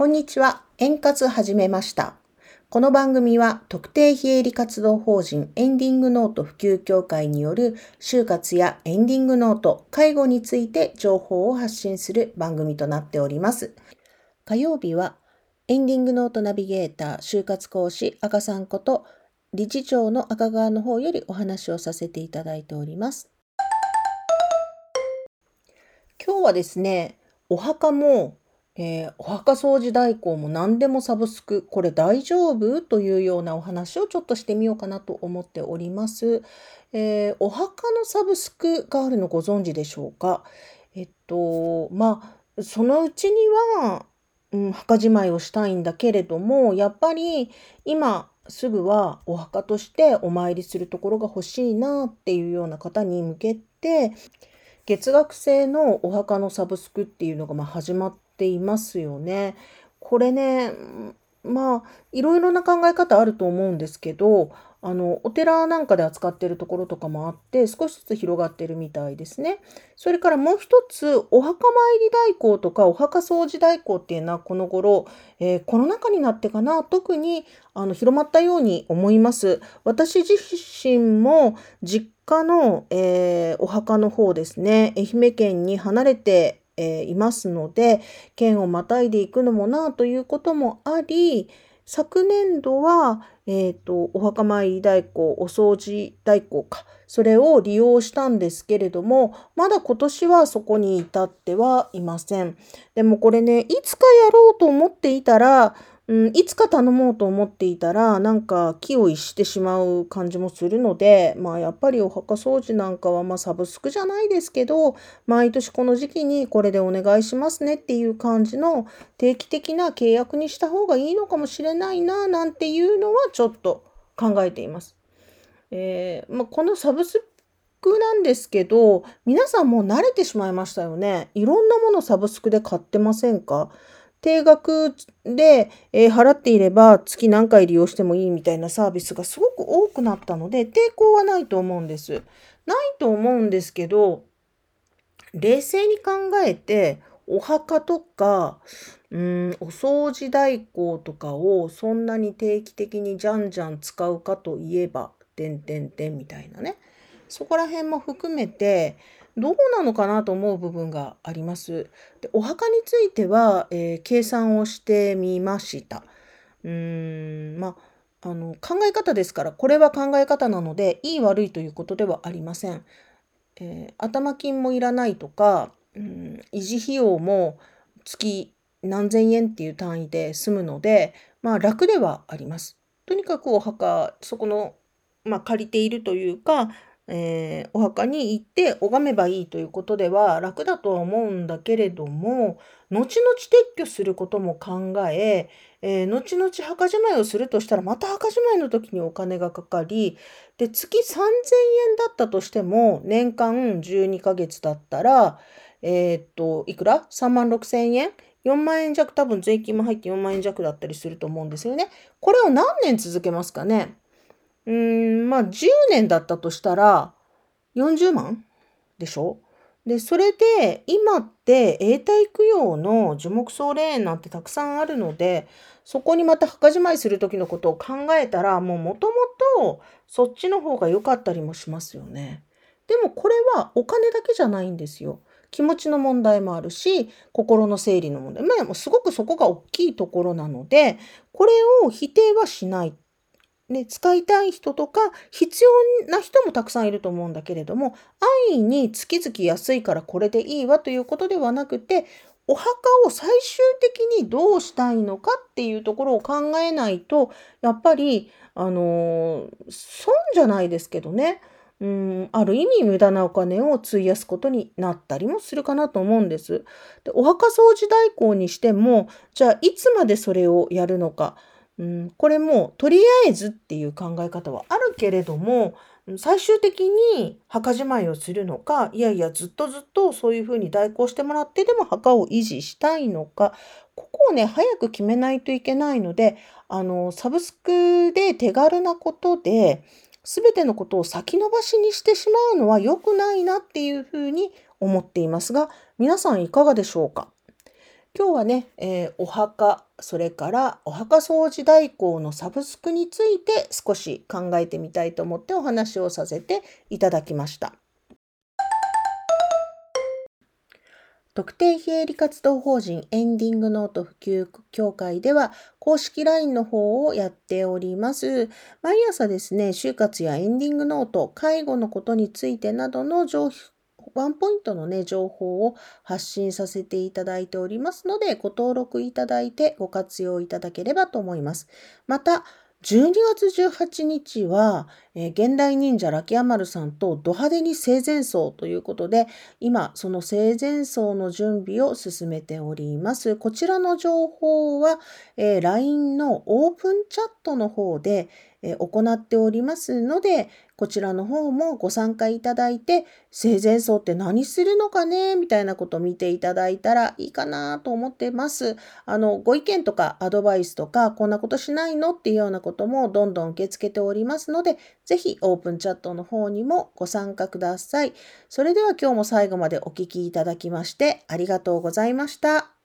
こんにちは。円滑始めました。この番組は特定非営利活動法人エンディングノート普及協会による就活やエンディングノート、介護について情報を発信する番組となっております。火曜日はエンディングノートナビゲーター就活講師赤さんこと理事長の赤川の方よりお話をさせていただいております。今日はですね、お墓も、えーお墓掃除代行も何でもサブスク、これ大丈夫？というようなお話をちょっとしてみようかなと思っております。えーお墓のサブスクがあるのご存知でしょうか？えっと、まあ、そのうちには、うん、墓じまいをしたいんだけれども、やっぱり今すぐはお墓としてお参りするところが欲しいなっていうような方に向けて、月額制のお墓のサブスクっていうのがまあ始まってていますよね。これね、まあ、いろいろな考え方あると思うんですけど、あの、お寺なんかで扱ってるところとかもあって、少しずつ広がってるみたいですね。それからもう一つ、お墓参り代行とかお墓掃除代行っていうのはこの頃、えーコロナ禍になってかな、特にあの広まったように思います。私自身も実家の、えーお墓の方ですね、愛媛県に離れて、えーいますので、県をまたいでいくのもなということもあり、昨年度は、えっと、お墓参り代行、お掃除代行か、それを利用したんですけれども、まだ今年はそこに至ってはいません。でもこれね、いつかやろうと思っていたら、うん、いつか頼もうと思っていたら、なんか気を逸してしまう感じもするので、まあやっぱりお墓掃除なんかはまあサブスクじゃないですけど、毎年この時期にこれでお願いしますねっていう感じの定期的な契約にした方がいいのかもしれないな、なんていうのはちょっと考えています。えーまあ、このサブスクなんですけど、皆さんもう慣れてしまいましたよね。いろんなものサブスクで買ってませんか？定額で、えー払っていれば月何回利用してもいいみたいなサービスがすごく多くなったので抵抗はないと思うんです。ないと思うんですけど冷静に考えてお墓とかうんお掃除代行とかをそんなに定期的にじゃんじゃん使うかといえば「てんてんてん」みたいなねそこら辺も含めてどうなのかなと思う部分があります。でお墓については、えー計算をしてみました。うーんまああの考え方ですからこれは考え方なのでいい悪いということではありません。えー頭金もいらないとか、うん、維持費用も月何千円っていう単位で済むので、まあ楽ではあります。とにかくお墓、そこの、まあ借りているというか、えーお墓に行って拝めばいいということでは楽だとは思うんだけれども、後々撤去することも考え、えー後々墓じまいをするとしたらまた墓じまいの時にお金がかかり、で、月3000円だったとしても、年間12ヶ月だったら、えーっと、いくら ?3 万6千円 ?4 万円弱、多分税金も入って4万円弱だったりすると思うんですよね。これを何年続けますかね？うん、まあ10年だったとしたら、40万でしょ？で、それで、今って永代供養の樹木葬霊園なんてたくさんあるので、そこにまた墓じまいする時のことを考えたら、もうもともとそっちの方が良かったりもしますよね。でもこれはお金だけじゃないんですよ。気持ちの問題もあるし、心の整理の問題。まあ、すごくそこが大きいところなので、これを否定はしない。ね、使いたい人とか必要な人もたくさんいると思うんだけれども安易に月々安いからこれでいいわということではなくてお墓を最終的にどうしたいのかっていうところを考えないとやっぱりあの損じゃないですけどねうんある意味無駄なお金を費やすことになったりもするかなと思うんです。でお墓掃除代行にしてもじゃあいつまでそれをやるのか。うん、これもとりあえずっていう考え方はあるけれども最終的に墓じまいをするのかいやいやずっとずっとそういうふうに代行してもらってでも墓を維持したいのかここをね早く決めないといけないのであのサブスクで手軽なことで全てのことを先延ばしにしてしまうのは良くないなっていうふうに思っていますが皆さんいかがでしょうか？今日はね、えー、お墓、それからお墓掃除代行のサブスクについて少し考えてみたいと思ってお話をさせていただきました。特定非営利活動法人エンディングノート普及協会では公式 LINE の方をやっております。毎朝ですね、就活やエンディングノート、介護のことについてなどの情ワンポイントのね、情報を発信させていただいておりますので、ご登録いただいてご活用いただければと思います。また、12月18日は、えー、現代忍者ラキアマルさんとド派手に生前葬ということで、今その生前葬の準備を進めております。こちらの情報は、えー、LINE のオープンチャットの方で、えー、行っておりますので、こちらの方もご参加いただいて、生前葬って何するのかねみたいなことを見ていただいたらいいかなと思ってます。あの、ご意見とかアドバイスとか、こんなことしないのっていうようなこともどんどん受け付けておりますので、ぜひオープンチャットの方にもご参加ください。それでは今日も最後までお聴きいただきましてありがとうございました。